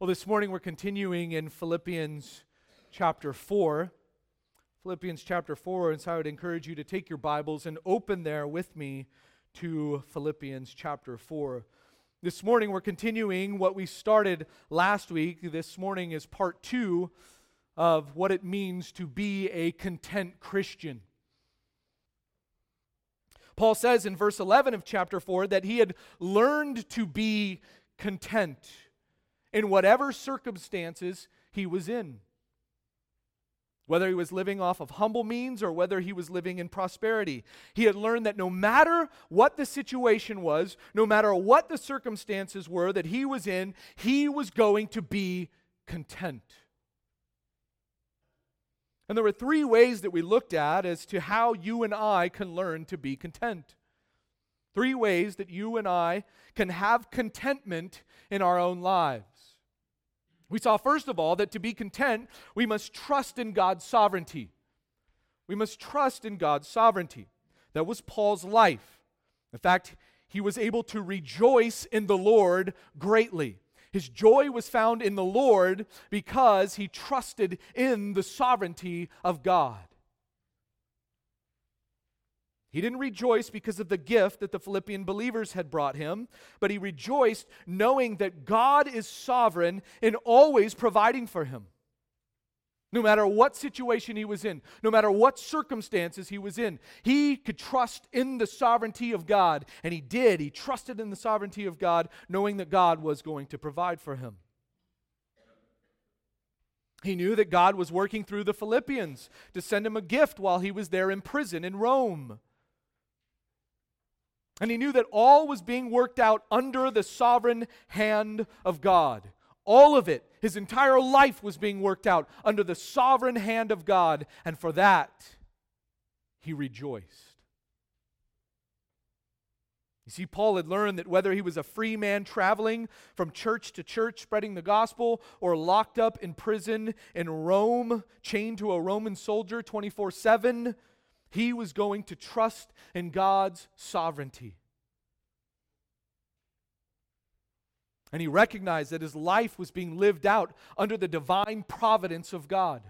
Well, this morning we're continuing in Philippians chapter 4. Philippians chapter 4, and so I would encourage you to take your Bibles and open there with me to Philippians chapter 4. This morning we're continuing what we started last week. This morning is part two of what it means to be a content Christian. Paul says in verse 11 of chapter 4 that he had learned to be content in whatever circumstances he was in. Whether he was living off of humble means or whether he was living in prosperity, he had learned that no matter what the situation was, no matter what the circumstances were that he was in, he was going to be content. And there were three ways that we looked at as to how you and I can learn to be content. Three ways that you and I can have contentment in our own lives. We saw, first of all, that to be content, we must trust in God's sovereignty. We must trust in God's sovereignty. That was Paul's life. In fact, he was able to rejoice in the Lord greatly. His joy was found in the Lord because he trusted in the sovereignty of God. He didn't rejoice because of the gift that the Philippian believers had brought him, but he rejoiced knowing that God is sovereign and always providing for him. No matter what situation he was in, no matter what circumstances he was in, he could trust in the sovereignty of God. And he did. He trusted in the sovereignty of God, knowing that God was going to provide for him. He knew that God was working through the Philippians to send him a gift while he was there in prison in Rome. And he knew that all was being worked out under the sovereign hand of God. All of it, his entire life was being worked out under the sovereign hand of God. And for that, he rejoiced. You see, Paul had learned that whether he was a free man traveling from church to church spreading the gospel or locked up in prison in Rome, chained to a Roman soldier 24 7, he was going to trust in God's sovereignty. And he recognized that his life was being lived out under the divine providence of God.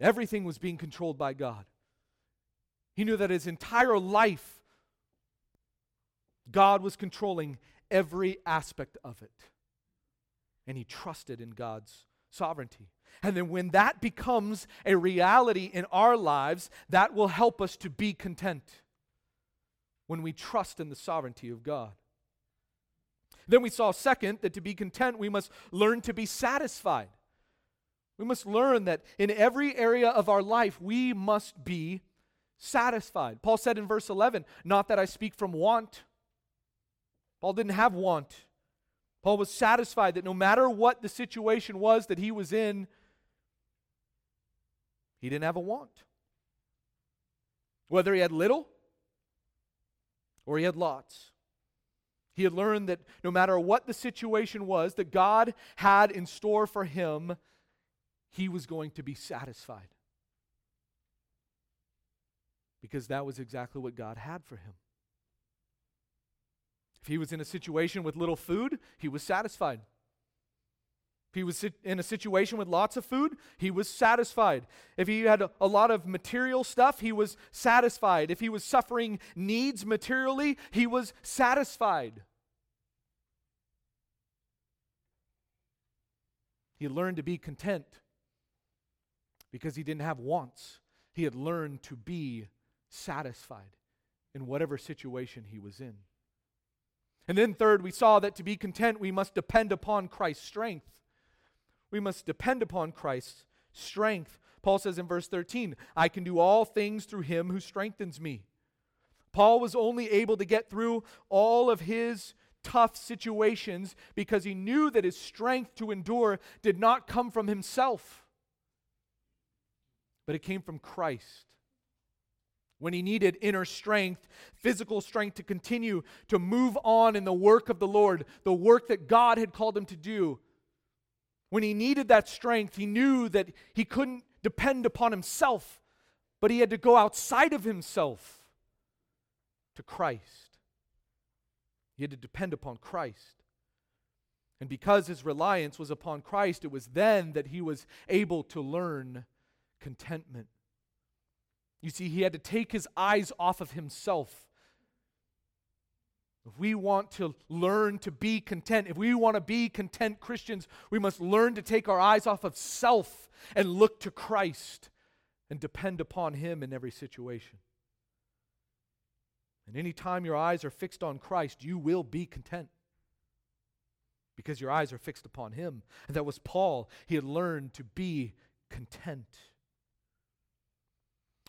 Everything was being controlled by God. He knew that his entire life, God was controlling every aspect of it. And he trusted in God's sovereignty. And then when that becomes a reality in our lives, that will help us to be content when we trust in the sovereignty of God. Then we saw, second, that to be content, we must learn to be satisfied. We must learn that in every area of our life, we must be satisfied. Paul said in verse 11, Not that I speak from want. Paul didn't have want. Paul was satisfied that no matter what the situation was that he was in, he didn't have a want. Whether he had little or he had lots. He had learned that no matter what the situation was that God had in store for him, he was going to be satisfied. Because that was exactly what God had for him. If he was in a situation with little food, he was satisfied. If he was in a situation with lots of food, he was satisfied. If he had a lot of material stuff, he was satisfied. If he was suffering needs materially, he was satisfied. He learned to be content because he didn't have wants. He had learned to be satisfied in whatever situation he was in. And then, third, we saw that to be content, we must depend upon Christ's strength. We must depend upon Christ's strength. Paul says in verse 13, I can do all things through him who strengthens me. Paul was only able to get through all of his tough situations because he knew that his strength to endure did not come from himself, but it came from Christ. When he needed inner strength, physical strength to continue to move on in the work of the Lord, the work that God had called him to do, when he needed that strength, he knew that he couldn't depend upon himself, but he had to go outside of himself to Christ. He had to depend upon Christ. And because his reliance was upon Christ, it was then that he was able to learn contentment. You see, he had to take his eyes off of himself. If we want to learn to be content, if we want to be content Christians, we must learn to take our eyes off of self and look to Christ and depend upon him in every situation. And anytime your eyes are fixed on Christ, you will be content because your eyes are fixed upon him. And that was Paul. He had learned to be content.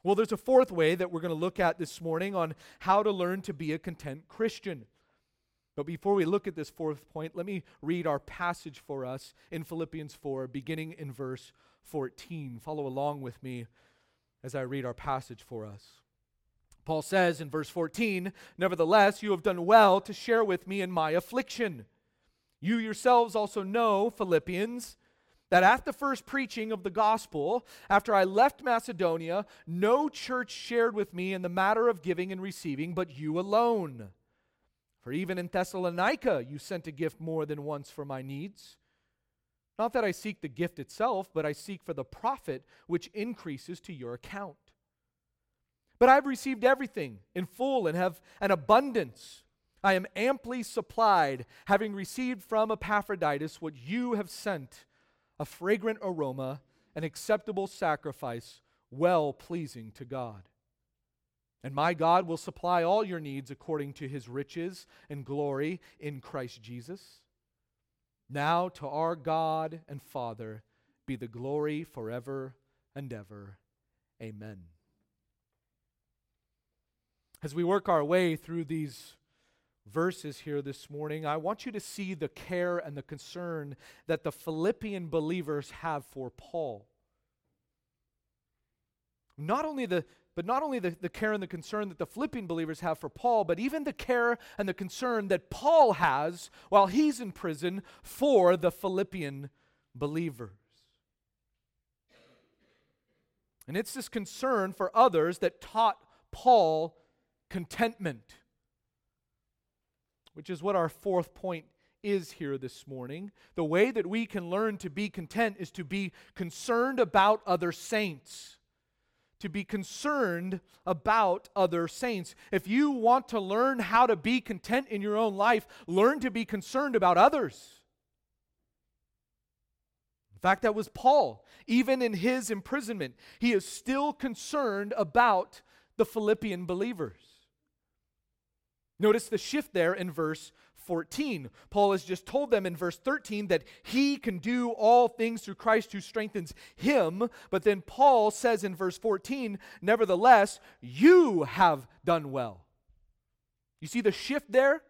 Well, there's a fourth way that we're going to look at this morning on how to learn to be a content Christian. But before we look at this fourth point, let me read our passage for us in Philippians 4, beginning in verse 14. Follow along with me as I read our passage for us. Paul says in verse 14, Nevertheless, you have done well to share with me in my affliction. You yourselves also know, Philippians, that at the first preaching of the gospel, after I left Macedonia, no church shared with me in the matter of giving and receiving, but you alone. For even in Thessalonica, you sent a gift more than once for my needs. Not that I seek the gift itself, but I seek for the profit which increases to your account. But I've received everything in full and have an abundance. I am amply supplied, having received from Epaphroditus what you have sent a fragrant aroma, an acceptable sacrifice, well pleasing to God. And my God will supply all your needs according to his riches and glory in Christ Jesus. Now to our God and Father be the glory forever and ever. Amen. As we work our way through these verses here this morning, I want you to see the care and the concern that the Philippian believers have for Paul. Not only the but not only the, the care and the concern that the Philippian believers have for Paul, but even the care and the concern that Paul has while he's in prison for the Philippian believers. And it's this concern for others that taught Paul contentment which is what our fourth point is here this morning. The way that we can learn to be content is to be concerned about other saints. To be concerned about other saints. If you want to learn how to be content in your own life, learn to be concerned about others. In fact, that was Paul. Even in his imprisonment, he is still concerned about the Philippian believers. Notice the shift there in verse 14. Paul has just told them in verse 13 that he can do all things through Christ who strengthens him. But then Paul says in verse 14, Nevertheless, you have done well. You see the shift there?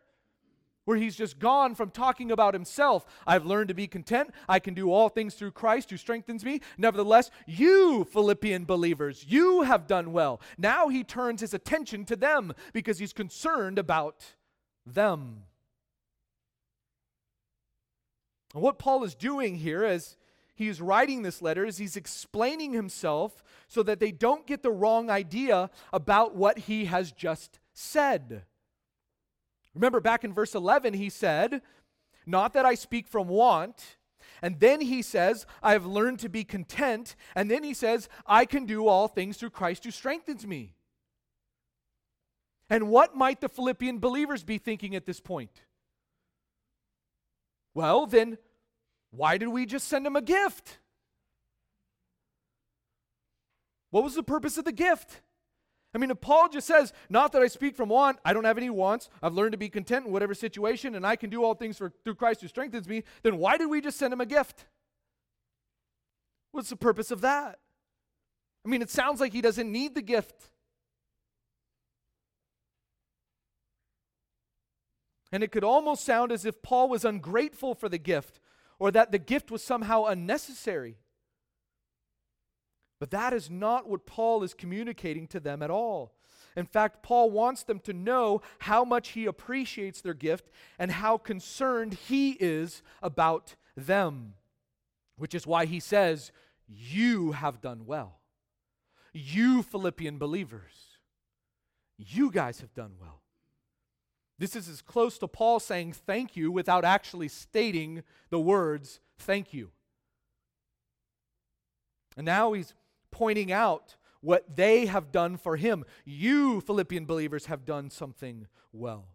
Where he's just gone from talking about himself. I've learned to be content. I can do all things through Christ who strengthens me. Nevertheless, you, Philippian believers, you have done well. Now he turns his attention to them because he's concerned about them. And what Paul is doing here as he's writing this letter is he's explaining himself so that they don't get the wrong idea about what he has just said. Remember back in verse 11, he said, Not that I speak from want. And then he says, I have learned to be content. And then he says, I can do all things through Christ who strengthens me. And what might the Philippian believers be thinking at this point? Well, then, why did we just send him a gift? What was the purpose of the gift? I mean, Paul just says, Not that I speak from want, I don't have any wants, I've learned to be content in whatever situation, and I can do all things for, through Christ who strengthens me, then why did we just send him a gift? What's the purpose of that? I mean, it sounds like he doesn't need the gift. And it could almost sound as if Paul was ungrateful for the gift or that the gift was somehow unnecessary. But that is not what Paul is communicating to them at all. In fact, Paul wants them to know how much he appreciates their gift and how concerned he is about them, which is why he says, You have done well. You, Philippian believers, you guys have done well. This is as close to Paul saying thank you without actually stating the words thank you. And now he's pointing out what they have done for him. You, Philippian believers, have done something well.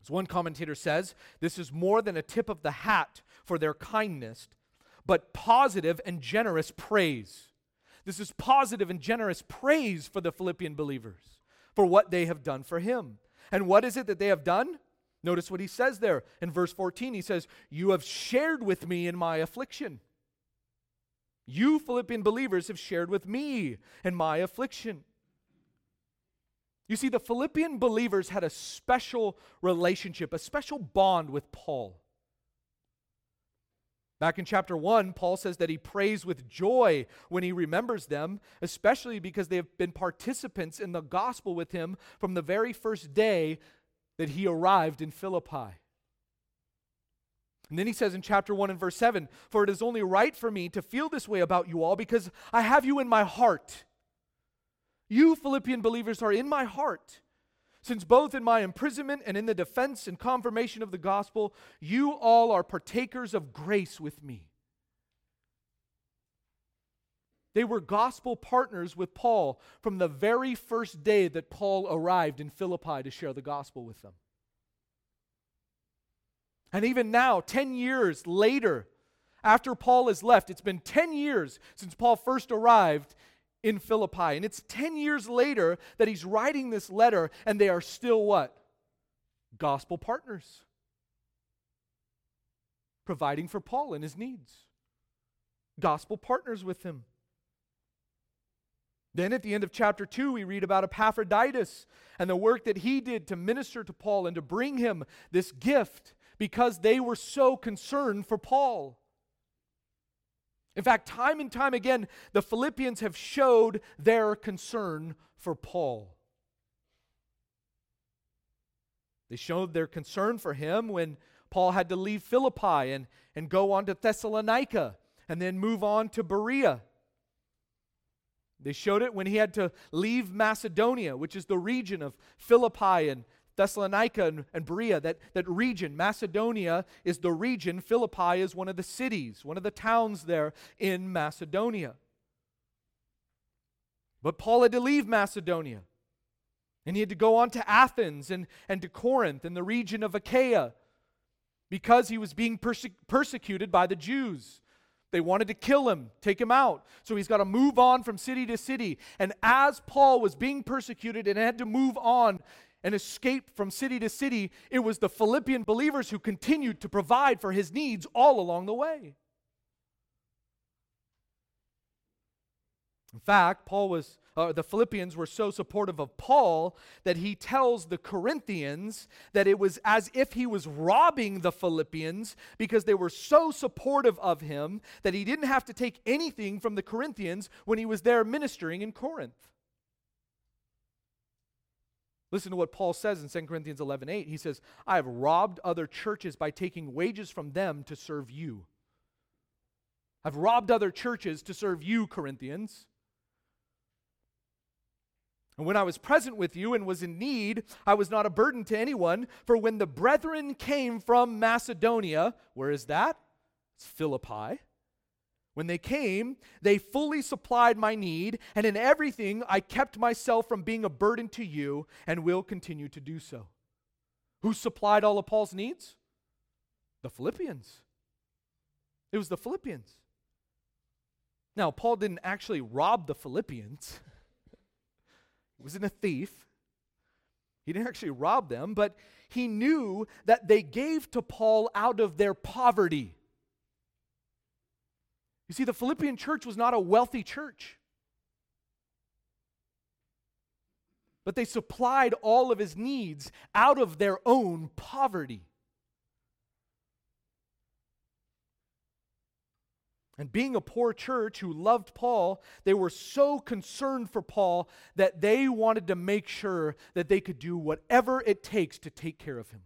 As one commentator says, this is more than a tip of the hat for their kindness, but positive and generous praise. This is positive and generous praise for the Philippian believers for what they have done for him. And what is it that they have done? Notice what he says there in verse 14. He says, You have shared with me in my affliction. You, Philippian believers, have shared with me in my affliction. You see, the Philippian believers had a special relationship, a special bond with Paul. Back in chapter 1, Paul says that he prays with joy when he remembers them, especially because they have been participants in the gospel with him from the very first day that he arrived in Philippi. And then he says in chapter 1 and verse 7 For it is only right for me to feel this way about you all because I have you in my heart. You, Philippian believers, are in my heart. Since both in my imprisonment and in the defense and confirmation of the gospel, you all are partakers of grace with me. They were gospel partners with Paul from the very first day that Paul arrived in Philippi to share the gospel with them. And even now, 10 years later, after Paul has left, it's been 10 years since Paul first arrived in Philippi. And it's 10 years later that he's writing this letter, and they are still what? Gospel partners. Providing for Paul and his needs. Gospel partners with him. Then at the end of chapter 2, we read about Epaphroditus and the work that he did to minister to Paul and to bring him this gift because they were so concerned for Paul. In fact, time and time again, the Philippians have showed their concern for Paul. They showed their concern for him when Paul had to leave Philippi and, and go on to Thessalonica and then move on to Berea. They showed it when he had to leave Macedonia, which is the region of Philippi and Thessalonica and, and Berea, that, that region. Macedonia is the region. Philippi is one of the cities, one of the towns there in Macedonia. But Paul had to leave Macedonia. And he had to go on to Athens and, and to Corinth in the region of Achaia because he was being perse- persecuted by the Jews. They wanted to kill him, take him out. So he's got to move on from city to city. And as Paul was being persecuted and had to move on, and escape from city to city, it was the Philippian believers who continued to provide for his needs all along the way. In fact, Paul was uh, the Philippians were so supportive of Paul that he tells the Corinthians that it was as if he was robbing the Philippians because they were so supportive of him that he didn't have to take anything from the Corinthians when he was there ministering in Corinth. Listen to what Paul says in 2 Corinthians 11 8. He says, I have robbed other churches by taking wages from them to serve you. I've robbed other churches to serve you, Corinthians. And when I was present with you and was in need, I was not a burden to anyone. For when the brethren came from Macedonia, where is that? It's Philippi. When they came, they fully supplied my need, and in everything I kept myself from being a burden to you and will continue to do so. Who supplied all of Paul's needs? The Philippians. It was the Philippians. Now, Paul didn't actually rob the Philippians, he wasn't a thief. He didn't actually rob them, but he knew that they gave to Paul out of their poverty. You see, the Philippian church was not a wealthy church. But they supplied all of his needs out of their own poverty. And being a poor church who loved Paul, they were so concerned for Paul that they wanted to make sure that they could do whatever it takes to take care of him.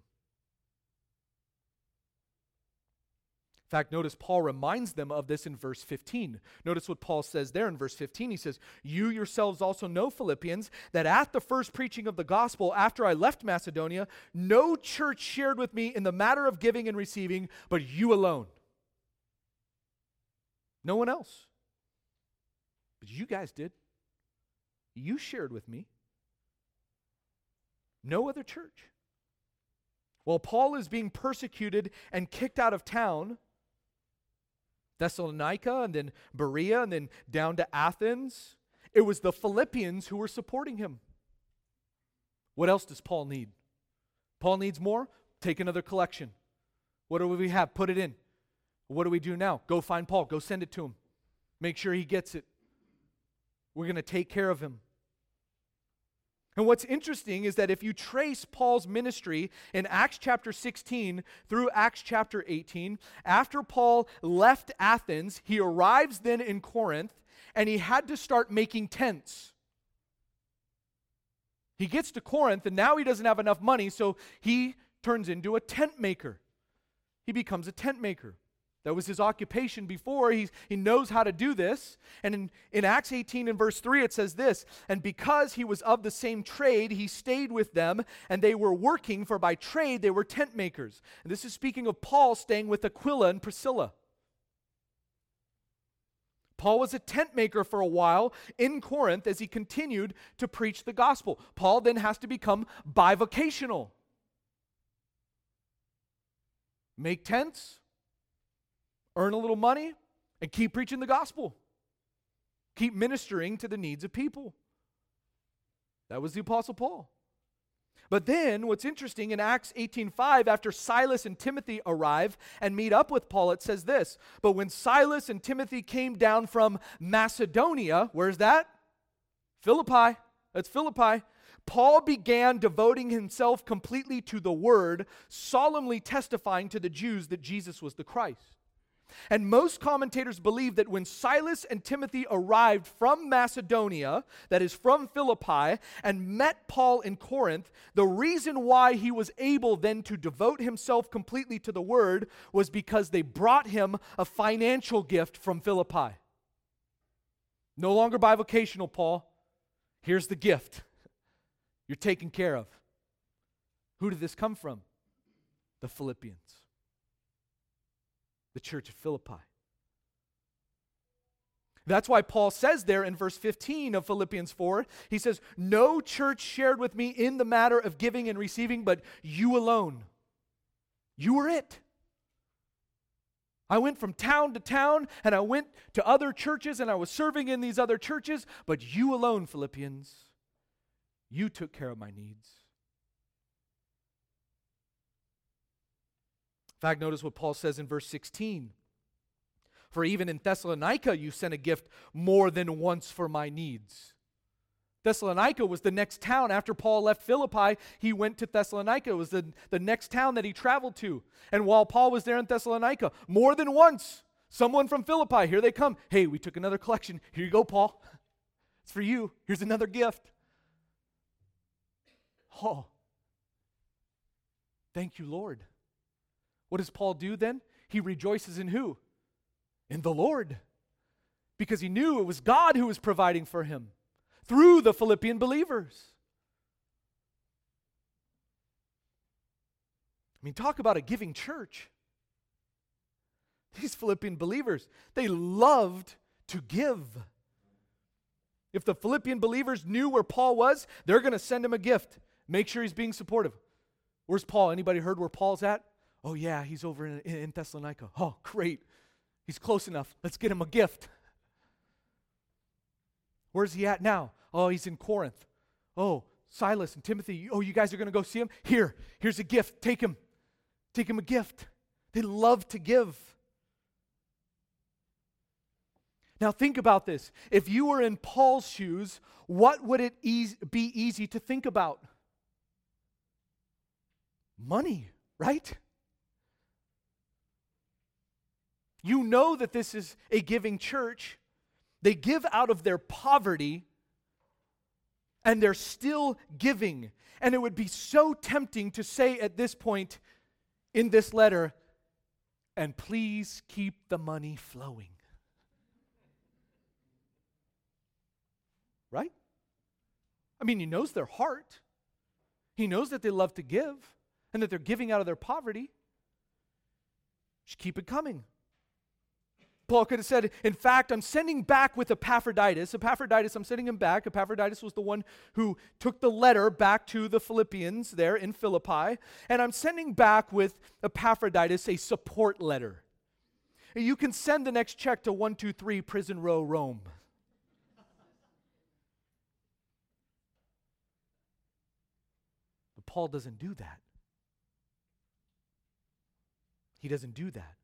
In fact, notice Paul reminds them of this in verse 15. Notice what Paul says there in verse 15. He says, You yourselves also know, Philippians, that at the first preaching of the gospel, after I left Macedonia, no church shared with me in the matter of giving and receiving, but you alone. No one else. But you guys did. You shared with me. No other church. While Paul is being persecuted and kicked out of town, Thessalonica and then Berea and then down to Athens. It was the Philippians who were supporting him. What else does Paul need? Paul needs more? Take another collection. What do we have? Put it in. What do we do now? Go find Paul. Go send it to him. Make sure he gets it. We're going to take care of him. And what's interesting is that if you trace Paul's ministry in Acts chapter 16 through Acts chapter 18, after Paul left Athens, he arrives then in Corinth and he had to start making tents. He gets to Corinth and now he doesn't have enough money, so he turns into a tent maker. He becomes a tent maker. That was his occupation before. He's, he knows how to do this. And in, in Acts 18 and verse 3, it says this And because he was of the same trade, he stayed with them, and they were working, for by trade they were tent makers. And this is speaking of Paul staying with Aquila and Priscilla. Paul was a tent maker for a while in Corinth as he continued to preach the gospel. Paul then has to become bivocational. Make tents, earn a little money, and keep preaching the gospel. Keep ministering to the needs of people. That was the apostle Paul. But then what's interesting in Acts 18:5 after Silas and Timothy arrive and meet up with Paul it says this, but when Silas and Timothy came down from Macedonia, where's that? Philippi. That's Philippi. Paul began devoting himself completely to the word, solemnly testifying to the Jews that Jesus was the Christ. And most commentators believe that when Silas and Timothy arrived from Macedonia, that is from Philippi, and met Paul in Corinth, the reason why he was able then to devote himself completely to the word was because they brought him a financial gift from Philippi. No longer bivocational, Paul. Here's the gift. You're taken care of. Who did this come from? The Philippians the church of Philippi. That's why Paul says there in verse 15 of Philippians 4, he says, No church shared with me in the matter of giving and receiving, but you alone. You were it. I went from town to town and I went to other churches and I was serving in these other churches, but you alone, Philippians, you took care of my needs. Fact, notice what Paul says in verse 16. For even in Thessalonica you sent a gift more than once for my needs. Thessalonica was the next town. After Paul left Philippi, he went to Thessalonica. It was the, the next town that he traveled to. And while Paul was there in Thessalonica, more than once, someone from Philippi, here they come. Hey, we took another collection. Here you go, Paul. It's for you. Here's another gift. Oh, thank you, Lord. What does Paul do then? He rejoices in who? In the Lord. Because he knew it was God who was providing for him through the Philippian believers. I mean, talk about a giving church. These Philippian believers, they loved to give. If the Philippian believers knew where Paul was, they're going to send him a gift. Make sure he's being supportive. Where's Paul? Anybody heard where Paul's at? Oh, yeah, he's over in, in Thessalonica. Oh, great. He's close enough. Let's get him a gift. Where's he at now? Oh, he's in Corinth. Oh, Silas and Timothy. Oh, you guys are going to go see him? Here, here's a gift. Take him. Take him a gift. They love to give. Now, think about this. If you were in Paul's shoes, what would it be easy to think about? Money, right? You know that this is a giving church. They give out of their poverty and they're still giving. And it would be so tempting to say at this point in this letter, and please keep the money flowing. Right? I mean, he knows their heart. He knows that they love to give and that they're giving out of their poverty. Just keep it coming. Paul could have said, In fact, I'm sending back with Epaphroditus. Epaphroditus, I'm sending him back. Epaphroditus was the one who took the letter back to the Philippians there in Philippi. And I'm sending back with Epaphroditus a support letter. You can send the next check to 123 Prison Row, Rome. But Paul doesn't do that. He doesn't do that.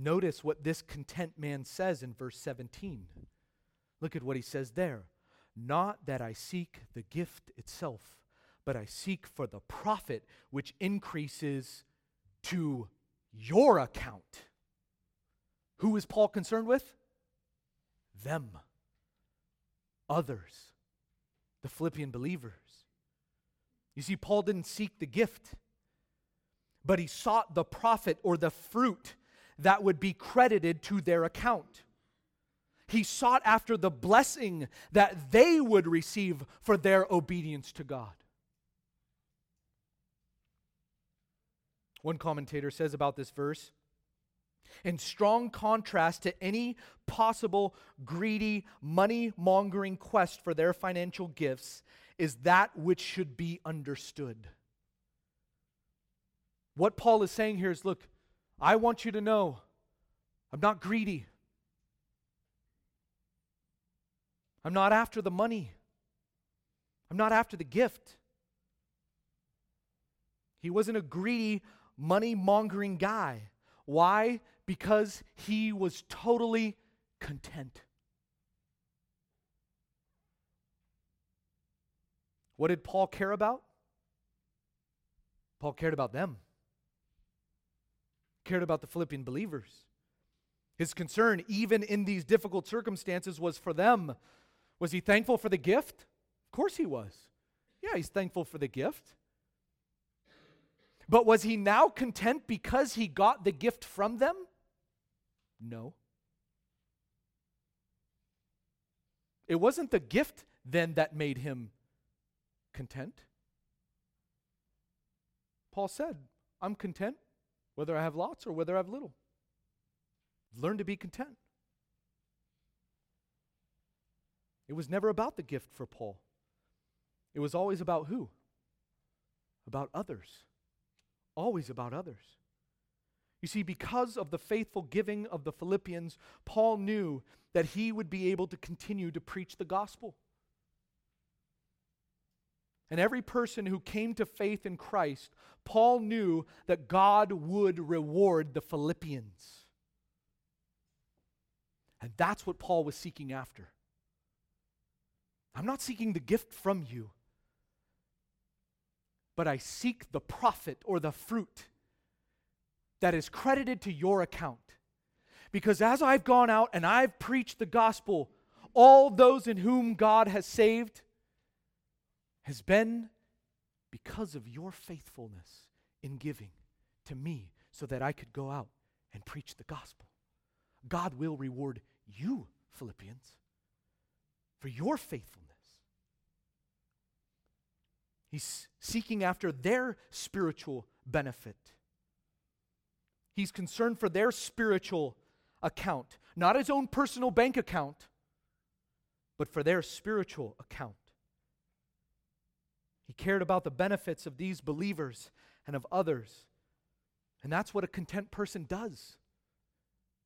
Notice what this content man says in verse 17. Look at what he says there. Not that I seek the gift itself, but I seek for the profit which increases to your account. Who is Paul concerned with? Them, others, the Philippian believers. You see, Paul didn't seek the gift, but he sought the profit or the fruit that would be credited to their account. He sought after the blessing that they would receive for their obedience to God. One commentator says about this verse in strong contrast to any possible greedy, money mongering quest for their financial gifts, is that which should be understood. What Paul is saying here is look, I want you to know I'm not greedy. I'm not after the money. I'm not after the gift. He wasn't a greedy, money mongering guy. Why? Because he was totally content. What did Paul care about? Paul cared about them cared about the Philippian believers. His concern, even in these difficult circumstances, was for them. Was he thankful for the gift? Of course he was. Yeah, he's thankful for the gift. But was he now content because he got the gift from them? No. It wasn't the gift then that made him content. Paul said, I'm content whether I have lots or whether I have little. Learn to be content. It was never about the gift for Paul. It was always about who? About others. Always about others. You see, because of the faithful giving of the Philippians, Paul knew that he would be able to continue to preach the gospel. And every person who came to faith in Christ, Paul knew that God would reward the Philippians. And that's what Paul was seeking after. I'm not seeking the gift from you, but I seek the profit or the fruit that is credited to your account. Because as I've gone out and I've preached the gospel, all those in whom God has saved, has been because of your faithfulness in giving to me so that I could go out and preach the gospel. God will reward you, Philippians, for your faithfulness. He's seeking after their spiritual benefit. He's concerned for their spiritual account, not his own personal bank account, but for their spiritual account. He cared about the benefits of these believers and of others. And that's what a content person does.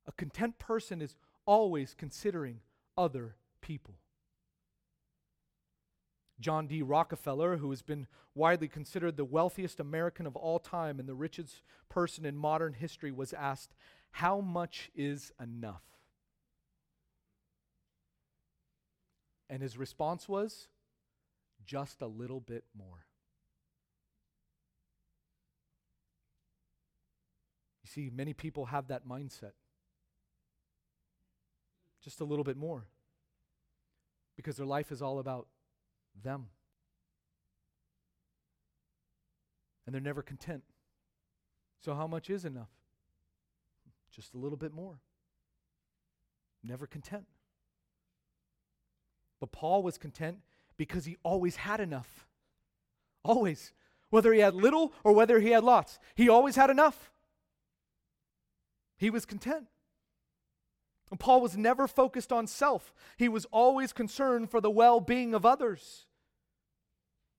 A content person is always considering other people. John D. Rockefeller, who has been widely considered the wealthiest American of all time and the richest person in modern history, was asked, How much is enough? And his response was, just a little bit more. You see, many people have that mindset. Just a little bit more. Because their life is all about them. And they're never content. So, how much is enough? Just a little bit more. Never content. But Paul was content because he always had enough. Always. Whether he had little or whether he had lots, he always had enough. He was content. And Paul was never focused on self, he was always concerned for the well being of others,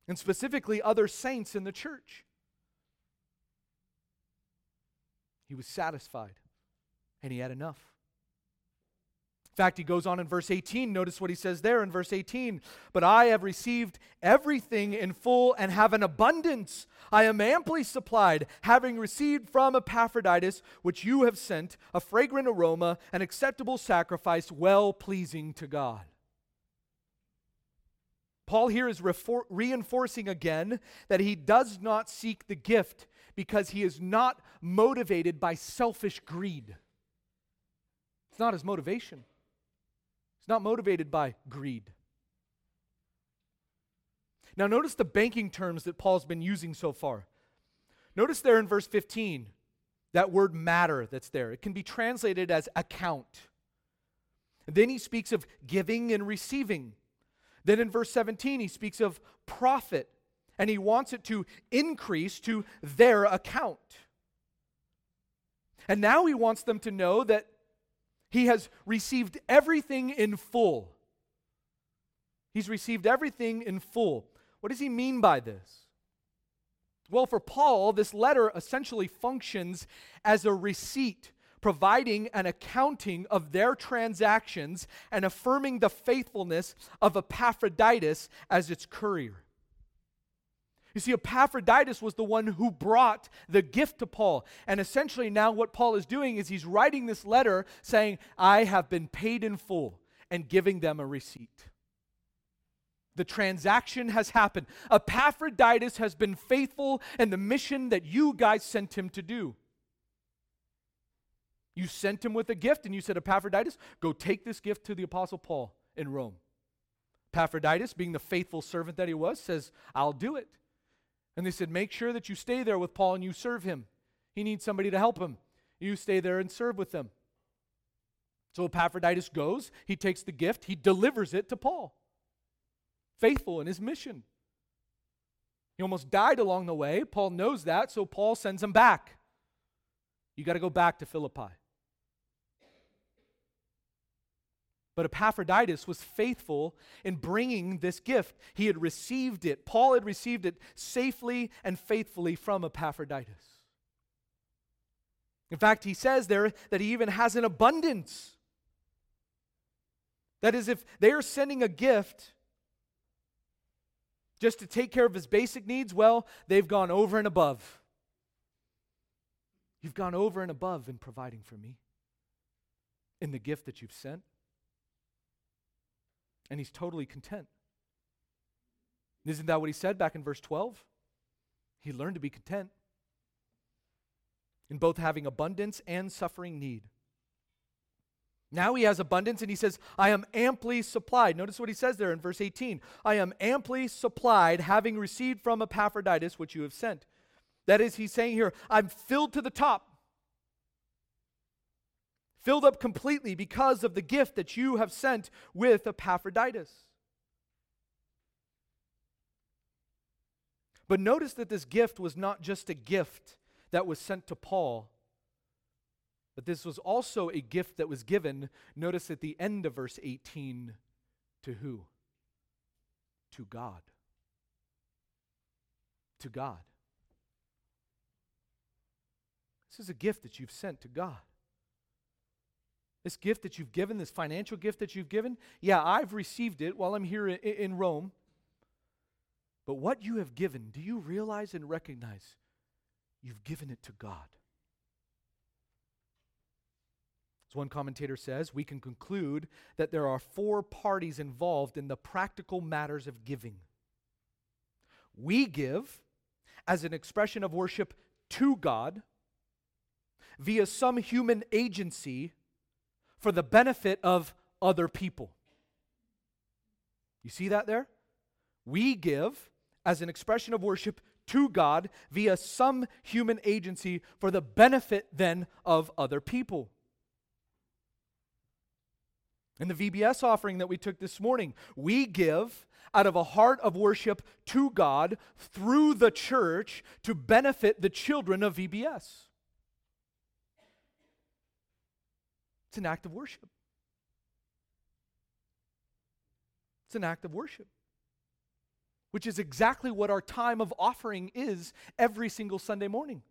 and specifically other saints in the church. He was satisfied and he had enough. In fact, he goes on in verse 18. Notice what he says there in verse 18. But I have received everything in full and have an abundance. I am amply supplied, having received from Epaphroditus, which you have sent, a fragrant aroma, an acceptable sacrifice, well pleasing to God. Paul here is refor- reinforcing again that he does not seek the gift because he is not motivated by selfish greed. It's not his motivation. He's not motivated by greed. Now, notice the banking terms that Paul's been using so far. Notice there in verse 15, that word matter that's there. It can be translated as account. And then he speaks of giving and receiving. Then in verse 17, he speaks of profit, and he wants it to increase to their account. And now he wants them to know that he has received everything in full. He's received everything in full. What does he mean by this? Well, for Paul, this letter essentially functions as a receipt, providing an accounting of their transactions and affirming the faithfulness of Epaphroditus as its courier. You see, Epaphroditus was the one who brought the gift to Paul. And essentially, now what Paul is doing is he's writing this letter saying, I have been paid in full, and giving them a receipt. The transaction has happened. Epaphroditus has been faithful in the mission that you guys sent him to do. You sent him with a gift, and you said, Epaphroditus, go take this gift to the Apostle Paul in Rome. Epaphroditus, being the faithful servant that he was, says, I'll do it. And they said, Make sure that you stay there with Paul and you serve him. He needs somebody to help him. You stay there and serve with them. So Epaphroditus goes, he takes the gift, he delivers it to Paul. Faithful in his mission. He almost died along the way. Paul knows that, so Paul sends him back. You got to go back to Philippi. But Epaphroditus was faithful in bringing this gift. He had received it. Paul had received it safely and faithfully from Epaphroditus. In fact, he says there that he even has an abundance. That is, if they are sending a gift just to take care of his basic needs, well, they've gone over and above. You've gone over and above in providing for me in the gift that you've sent and he's totally content. Isn't that what he said back in verse 12? He learned to be content in both having abundance and suffering need. Now he has abundance and he says, I am amply supplied. Notice what he says there in verse 18 I am amply supplied, having received from Epaphroditus which you have sent. That is, he's saying here, I'm filled to the top filled up completely because of the gift that you have sent with Epaphroditus. But notice that this gift was not just a gift that was sent to Paul, but this was also a gift that was given, notice at the end of verse 18, to who? To God. To God. This is a gift that you've sent to God. This gift that you've given, this financial gift that you've given, yeah, I've received it while I'm here in, Rome. But what you have given, do you realize and recognize you've given it to God? As one commentator says, we can conclude that there are four parties involved in the practical matters of giving. We give as an expression of worship to God via some human agency for the benefit of other people. You see that there? We give as an expression of worship to God via some human agency for the benefit then of other people. In the VBS offering that we took this morning, we give out of a heart of worship to God through the church to benefit the children of VBS. It's an act of worship. It's an act of worship, which is exactly what our time of offering is every single Sunday morning.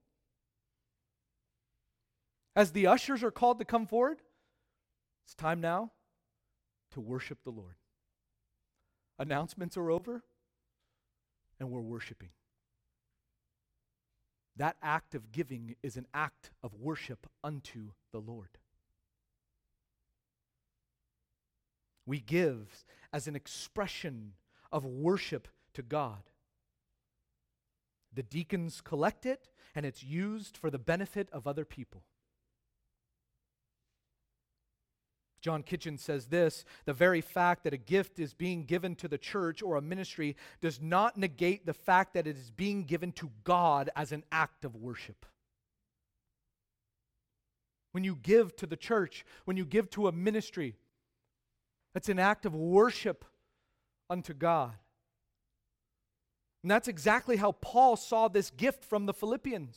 As the ushers are called to come forward, it's time now to worship the Lord. Announcements are over, and we're worshiping. That act of giving is an act of worship unto the Lord. We give as an expression of worship to God. The deacons collect it, and it's used for the benefit of other people. John Kitchen says this the very fact that a gift is being given to the church or a ministry does not negate the fact that it is being given to God as an act of worship. When you give to the church, when you give to a ministry, that's an act of worship unto God. And that's exactly how Paul saw this gift from the Philippians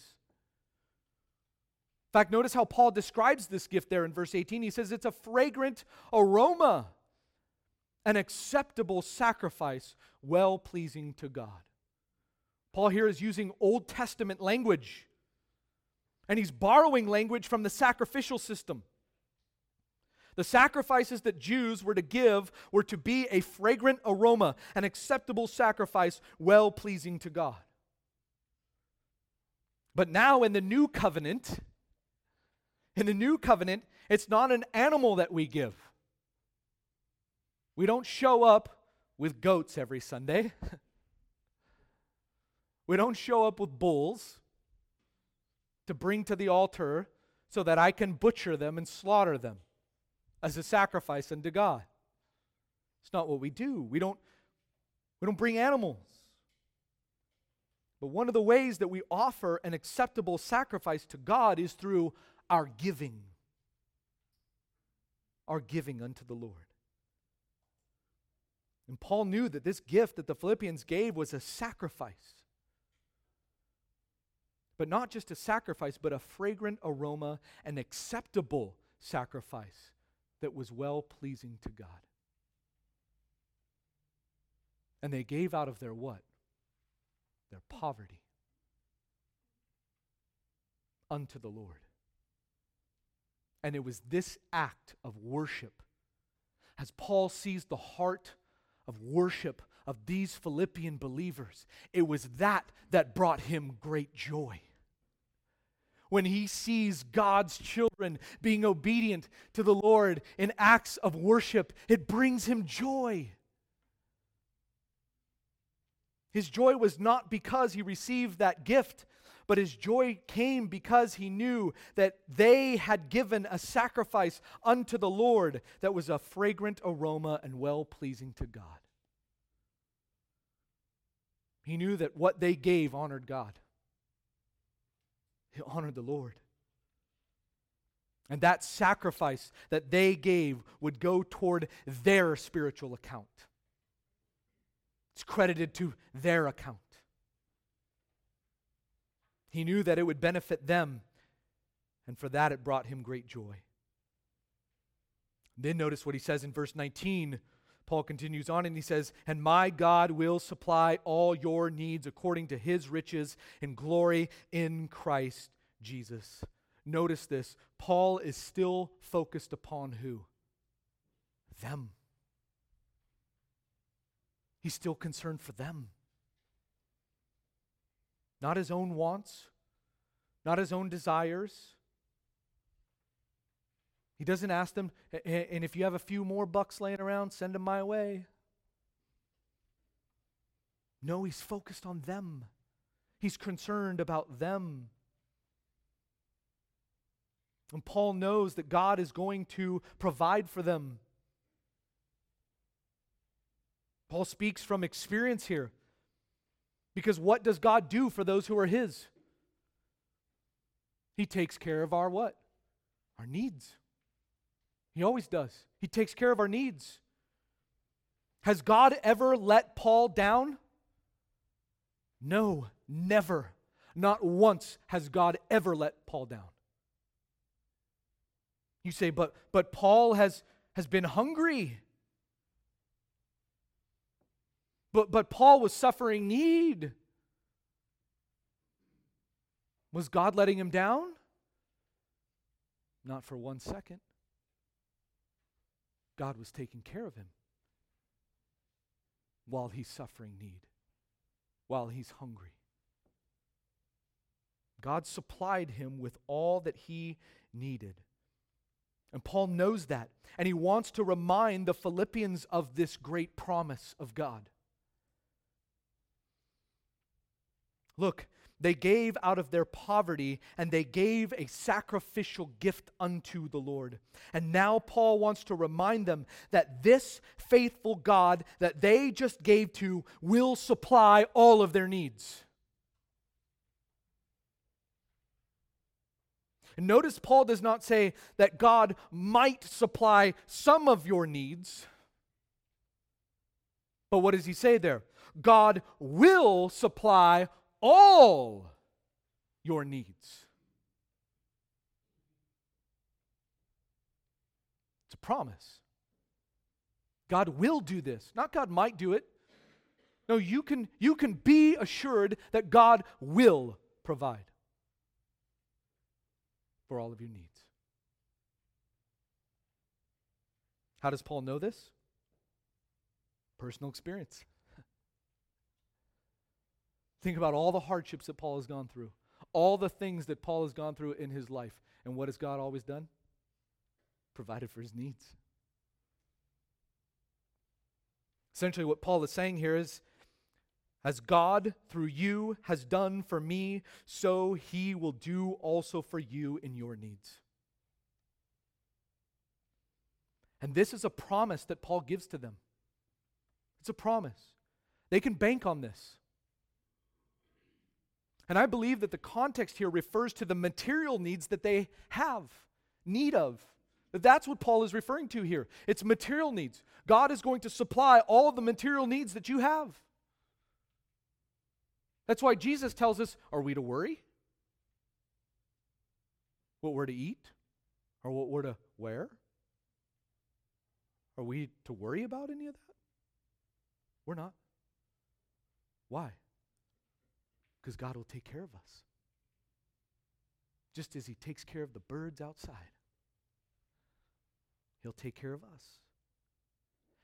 In fact, notice how Paul describes this gift there in verse 18. He says it's a fragrant aroma, an acceptable sacrifice, well pleasing to God. Paul here is using Old Testament language, and he's borrowing language from the sacrificial system. The sacrifices that Jews were to give were to be a fragrant aroma, an acceptable sacrifice, well pleasing to God. But now in the new covenant, in the new covenant, it's not an animal that we give. We don't show up with goats every Sunday. we don't show up with bulls to bring to the altar so that I can butcher them and slaughter them as a sacrifice unto God. It's not what we do. We don't, we don't bring animals. But one of the ways that we offer an acceptable sacrifice to God is through our giving. Our giving unto the Lord. And Paul knew that this gift that the Philippians gave was a sacrifice. But not just a sacrifice, but a fragrant aroma, an acceptable sacrifice that was well pleasing to God. And they gave out of their what? Their poverty unto the Lord. And it was this act of worship, as Paul sees the heart of worship of these Philippian believers, it was that that brought him great joy. When he sees God's children being obedient to the Lord in acts of worship, it brings him joy. His joy was not because he received that gift but his joy came because he knew that they had given a sacrifice unto the Lord that was a fragrant aroma and well pleasing to God. He knew that what they gave honored God, it honored the Lord. And that sacrifice that they gave would go toward their spiritual account. It's credited to their account. He knew that it would benefit them, and for that it brought him great joy. Then notice what he says in verse 19. Paul continues on and he says, And my God will supply all your needs according to his riches and glory in Christ Jesus. Notice this. Paul is still focused upon who? Them. He's still concerned for them. Not his own wants, not his own desires. He doesn't ask them, and if you have a few more bucks laying around, send them my way. No, he's focused on them. He's concerned about them. And Paul knows that God is going to provide for them. Paul speaks from experience here. Because what does God do for those who are His? He takes care of our what? Our needs. He always does. He takes care of our needs. Has God ever let Paul down? No, never. Not once has God ever let Paul down. You say, but, but Paul has, has been hungry. But, but Paul was suffering need. Was God letting him down? Not for one second. God was taking care of him while he's suffering need, while he's hungry. God supplied him with all that he needed. And Paul knows that. And he wants to remind the Philippians of this great promise of God. Look, they gave out of their poverty and they gave a sacrificial gift unto the Lord. And now Paul wants to remind them that this faithful God that they just gave to will supply all of their needs. And notice Paul does not say that God might supply some of your needs. But what does he say there? God will supply all your needs. It's a promise. God will do this, not God might do it. No, you can, you can be assured that God will provide for all of your needs. How does Paul know this? Personal experience. Think about all the hardships that Paul has gone through, all the things that Paul has gone through in his life. And what has God always done? Provided for his needs. Essentially, what Paul is saying here is as God, through you, has done for me, so he will do also for you in your needs. And this is a promise that Paul gives to them. It's a promise. They can bank on this. And I believe that the context here refers to the material needs that they have, need of. That's what Paul is referring to here. It's material needs. God is going to supply all of the material needs that you have. That's why Jesus tells us are we to worry? What we're to eat? Or what we're to wear? Are we to worry about any of that? We're not. Why? Because God will take care of us. Just as He takes care of the birds outside, He'll take care of us.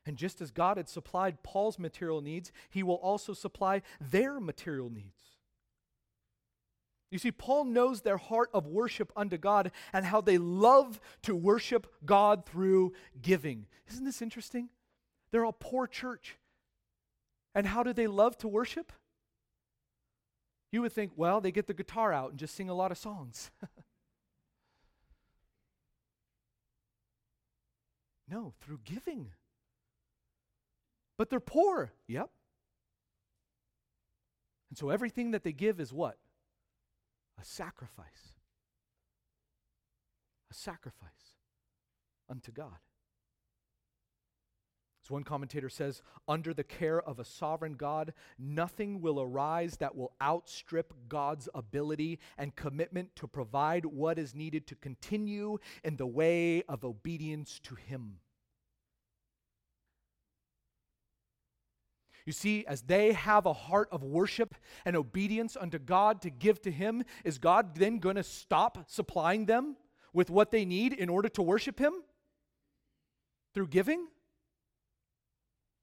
And just as God had supplied Paul's material needs, He will also supply their material needs. You see, Paul knows their heart of worship unto God and how they love to worship God through giving. Isn't this interesting? They're a poor church. And how do they love to worship? You would think, well, they get the guitar out and just sing a lot of songs. no, through giving. But they're poor. Yep. And so everything that they give is what? A sacrifice. A sacrifice unto God. As one commentator says, under the care of a sovereign God, nothing will arise that will outstrip God's ability and commitment to provide what is needed to continue in the way of obedience to Him. You see, as they have a heart of worship and obedience unto God to give to Him, is God then going to stop supplying them with what they need in order to worship Him? Through giving?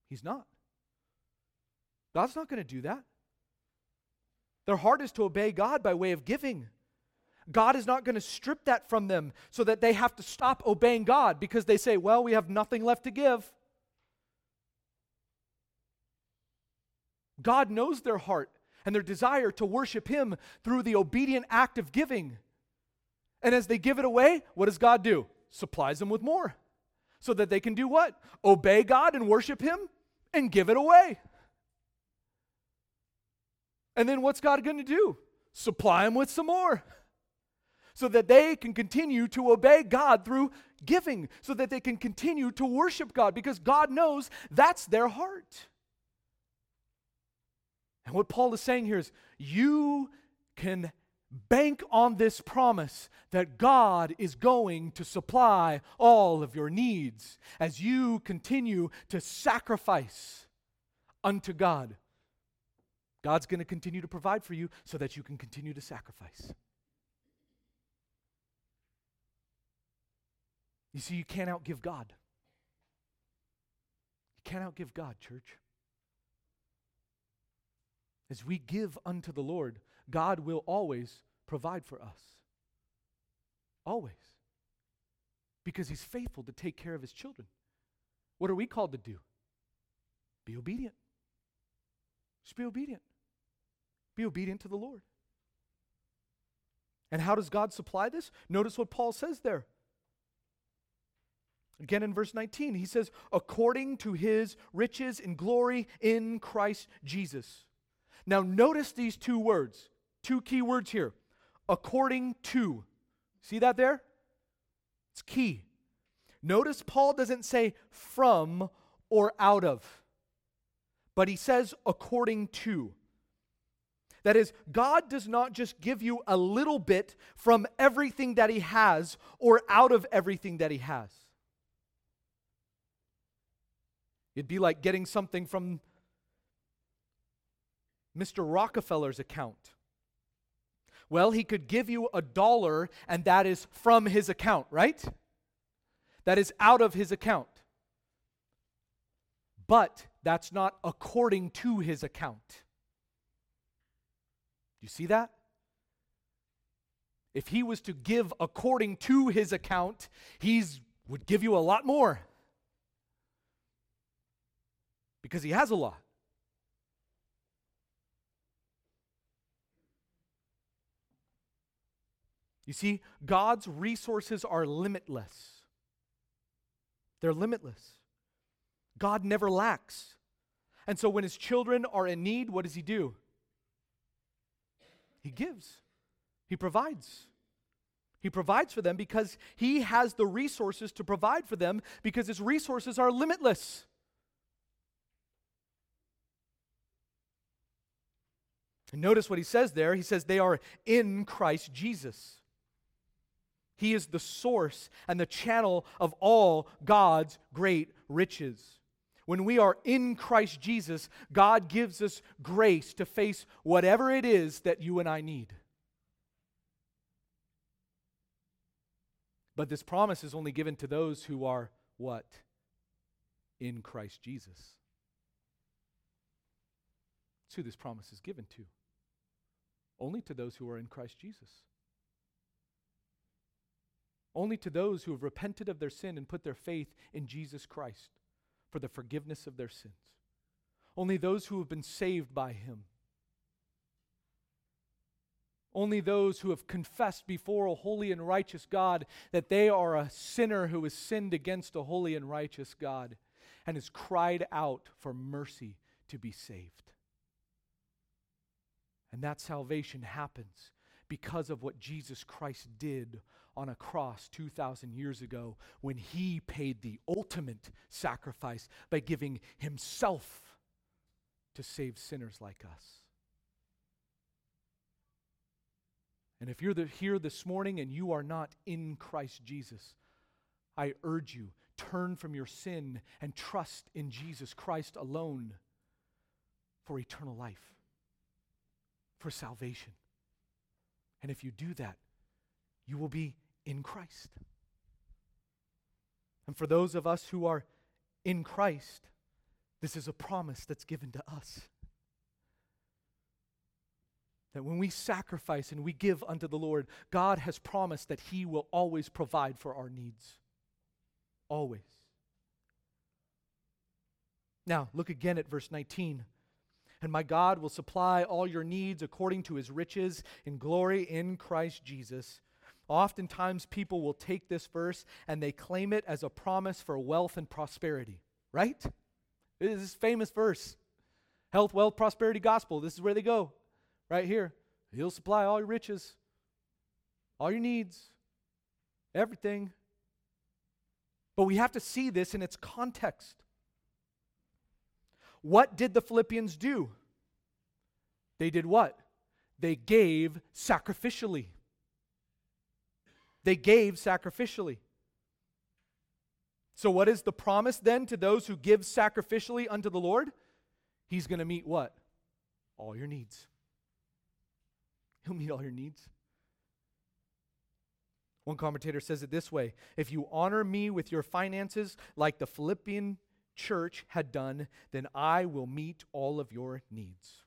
He's not. God's not going to do that. Their heart is to obey God by way of giving. God is not going to strip that from them so that they have to stop obeying God because they say, well, we have nothing left to give. God knows their heart and their desire to worship Him through the obedient act of giving. And as they give it away, what does God do? Supplies them with more. So that they can do what? Obey God and worship Him and give it away. And then what's God going to do? Supply them with some more so that they can continue to obey God through giving, so that they can continue to worship God because God knows that's their heart. And what Paul is saying here is you can bank on this promise that God is going to supply all of your needs as you continue to sacrifice unto God. God's going to continue to provide for you so that you can continue to sacrifice. You see, you can't outgive God. You can't outgive God, church. As we give unto the Lord, God will always provide for us. Always. Because He's faithful to take care of His children. What are we called to do? Be obedient. Just be obedient. Be obedient to the Lord. And how does God supply this? Notice what Paul says there. Again in verse 19, he says, according to his riches and glory in Christ Jesus. Now, notice these two words, two key words here. According to. See that there? It's key. Notice Paul doesn't say from or out of, but he says according to. That is, God does not just give you a little bit from everything that He has or out of everything that He has. It'd be like getting something from Mr. Rockefeller's account. Well, he could give you a dollar, and that is from his account, right? That is out of his account. But that's not according to his account. You see that? If he was to give according to his account, he would give you a lot more because he has a lot. You see, God's resources are limitless. They're limitless. God never lacks. And so when his children are in need, what does he do? He gives, he provides. He provides for them because he has the resources to provide for them because his resources are limitless. And notice what he says there. He says they are in Christ Jesus. He is the source and the channel of all God's great riches. When we are in Christ Jesus, God gives us grace to face whatever it is that you and I need. But this promise is only given to those who are what? In Christ Jesus. That's who this promise is given to. Only to those who are in Christ Jesus. Only to those who have repented of their sin and put their faith in Jesus Christ for the forgiveness of their sins. Only those who have been saved by Him. Only those who have confessed before a holy and righteous God that they are a sinner who has sinned against a holy and righteous God and has cried out for mercy to be saved. And that salvation happens because of what Jesus Christ did on a cross 2,000 years ago when he paid the ultimate sacrifice by giving himself to save sinners like us. And if you're the, here this morning and you are not in Christ Jesus, I urge you, turn from your sin and trust in Jesus Christ alone for eternal life for salvation. And if you do that, you will be in Christ. And for those of us who are in Christ, this is a promise that's given to us. That when we sacrifice and we give unto the Lord, God has promised that He will always provide for our needs. Always. Now, look again at verse 19 and my God will supply all your needs according to his riches in glory in Christ Jesus. Oftentimes, people will take this verse and they claim it as a promise for wealth and prosperity, right? This is famous verse health, wealth, prosperity, gospel. This is where they go. right here. He'll supply all your riches, all your needs, everything. But we have to see this in its context. What did the Philippians do? They did what? They gave sacrificially. They gave sacrificially. So, what is the promise then to those who give sacrificially unto the Lord? He's going to meet what? All your needs. He'll meet all your needs. One commentator says it this way If you honor me with your finances like the Philippian church had done, then I will meet all of your needs.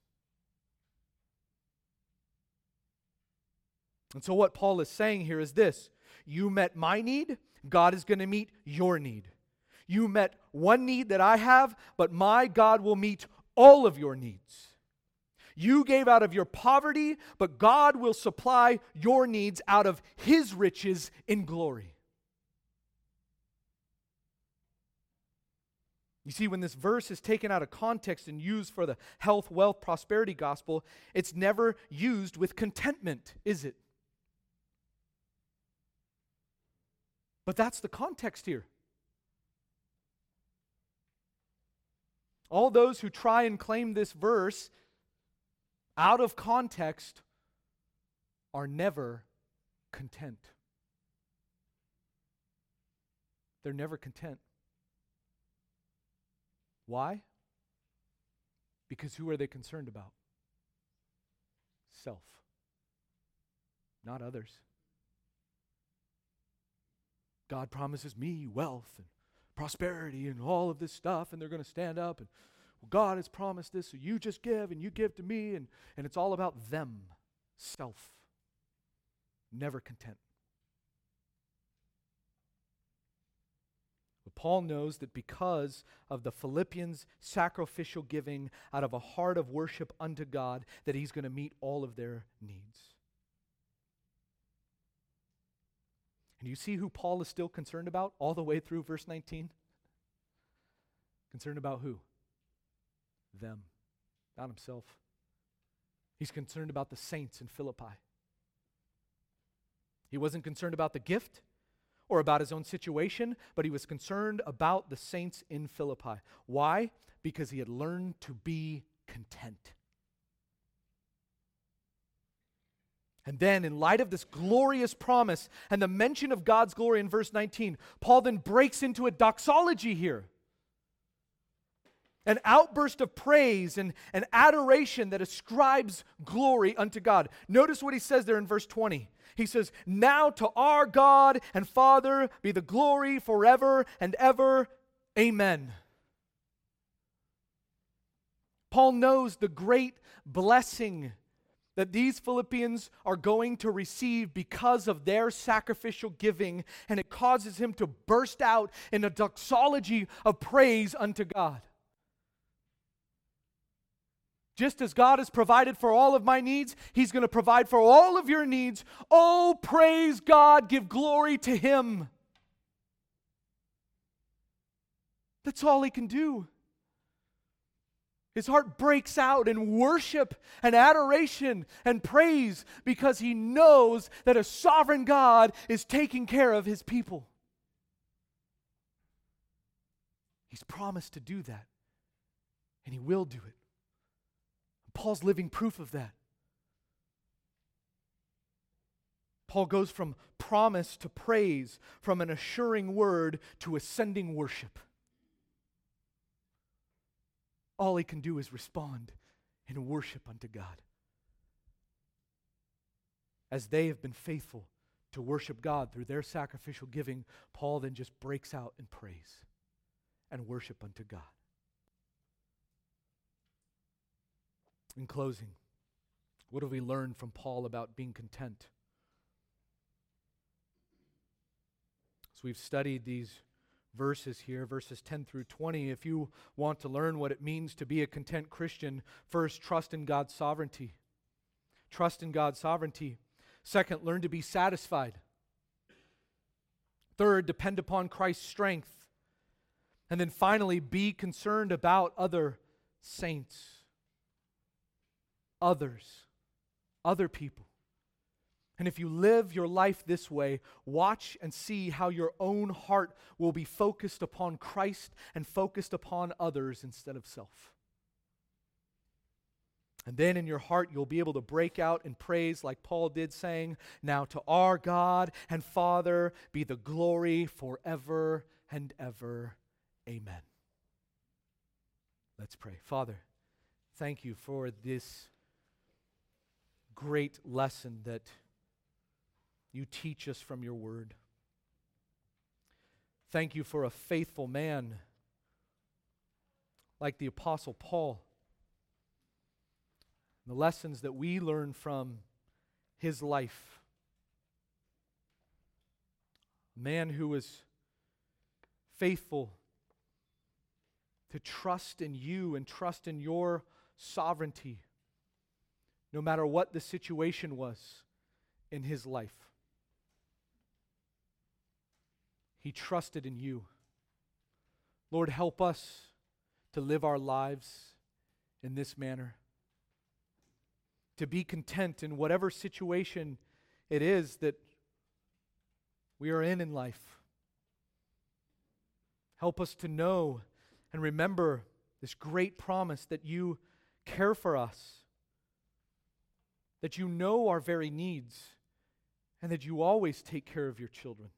And so, what Paul is saying here is this You met my need, God is going to meet your need. You met one need that I have, but my God will meet all of your needs. You gave out of your poverty, but God will supply your needs out of his riches in glory. You see, when this verse is taken out of context and used for the health, wealth, prosperity gospel, it's never used with contentment, is it? But that's the context here. All those who try and claim this verse out of context are never content. They're never content. Why? Because who are they concerned about? Self, not others. God promises me wealth and prosperity and all of this stuff, and they're going to stand up and well, God has promised this, so you just give and you give to me, and, and it's all about them, self. Never content. But Paul knows that because of the Philippians' sacrificial giving out of a heart of worship unto God, that he's going to meet all of their needs. And you see who Paul is still concerned about all the way through verse 19? Concerned about who? Them, not himself. He's concerned about the saints in Philippi. He wasn't concerned about the gift or about his own situation, but he was concerned about the saints in Philippi. Why? Because he had learned to be content. And then, in light of this glorious promise and the mention of God's glory in verse 19, Paul then breaks into a doxology here an outburst of praise and, and adoration that ascribes glory unto God. Notice what he says there in verse 20. He says, Now to our God and Father be the glory forever and ever. Amen. Paul knows the great blessing that these Philippians are going to receive because of their sacrificial giving, and it causes him to burst out in a doxology of praise unto God. Just as God has provided for all of my needs, He's going to provide for all of your needs. Oh, praise God, give glory to Him. That's all He can do. His heart breaks out in worship and adoration and praise because he knows that a sovereign God is taking care of his people. He's promised to do that, and he will do it. Paul's living proof of that. Paul goes from promise to praise, from an assuring word to ascending worship all he can do is respond in worship unto God. As they have been faithful to worship God through their sacrificial giving, Paul then just breaks out in praise and worship unto God. In closing, what have we learned from Paul about being content? As we've studied these verses here, verses 10 through 20. If you want to learn what it means to be a content Christian, first, trust in God's sovereignty. Trust in God's sovereignty. Second, learn to be satisfied. Third, depend upon Christ's strength. And then finally, be concerned about other saints. Others. other people. And if you live your life this way, watch and see how your own heart will be focused upon Christ and focused upon others instead of self. And then in your heart, you'll be able to break out in praise like Paul did, saying, Now to our God and Father be the glory forever and ever. Amen. Let's pray. Father, thank you for this great lesson that you teach us from your word. Thank you for a faithful man like the Apostle Paul. The lessons that we learn from his life. A man who was faithful to trust in you and trust in your sovereignty, no matter what the situation was in his life. He trusted in you. Lord, help us to live our lives in this manner, to be content in whatever situation it is that we are in in life. Help us to know and remember this great promise that you care for us, that you know our very needs, and that you always take care of your children.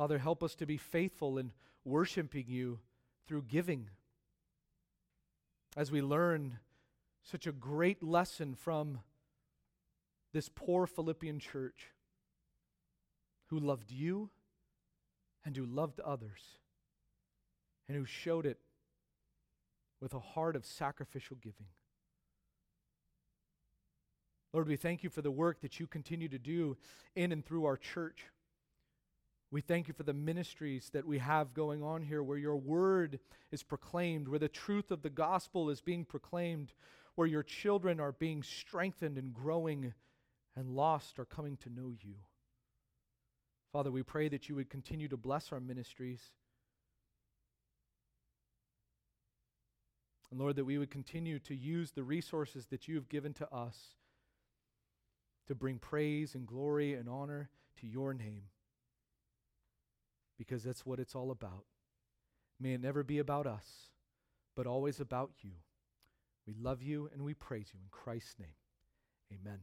Father, help us to be faithful in worshiping you through giving. As we learn such a great lesson from this poor Philippian church who loved you and who loved others and who showed it with a heart of sacrificial giving. Lord, we thank you for the work that you continue to do in and through our church. We thank you for the ministries that we have going on here where your word is proclaimed, where the truth of the gospel is being proclaimed, where your children are being strengthened and growing, and lost are coming to know you. Father, we pray that you would continue to bless our ministries. And Lord, that we would continue to use the resources that you have given to us to bring praise and glory and honor to your name because that's what it's all about. May it never be about us, but always about you. We love you and we praise you in Christ's name. Amen.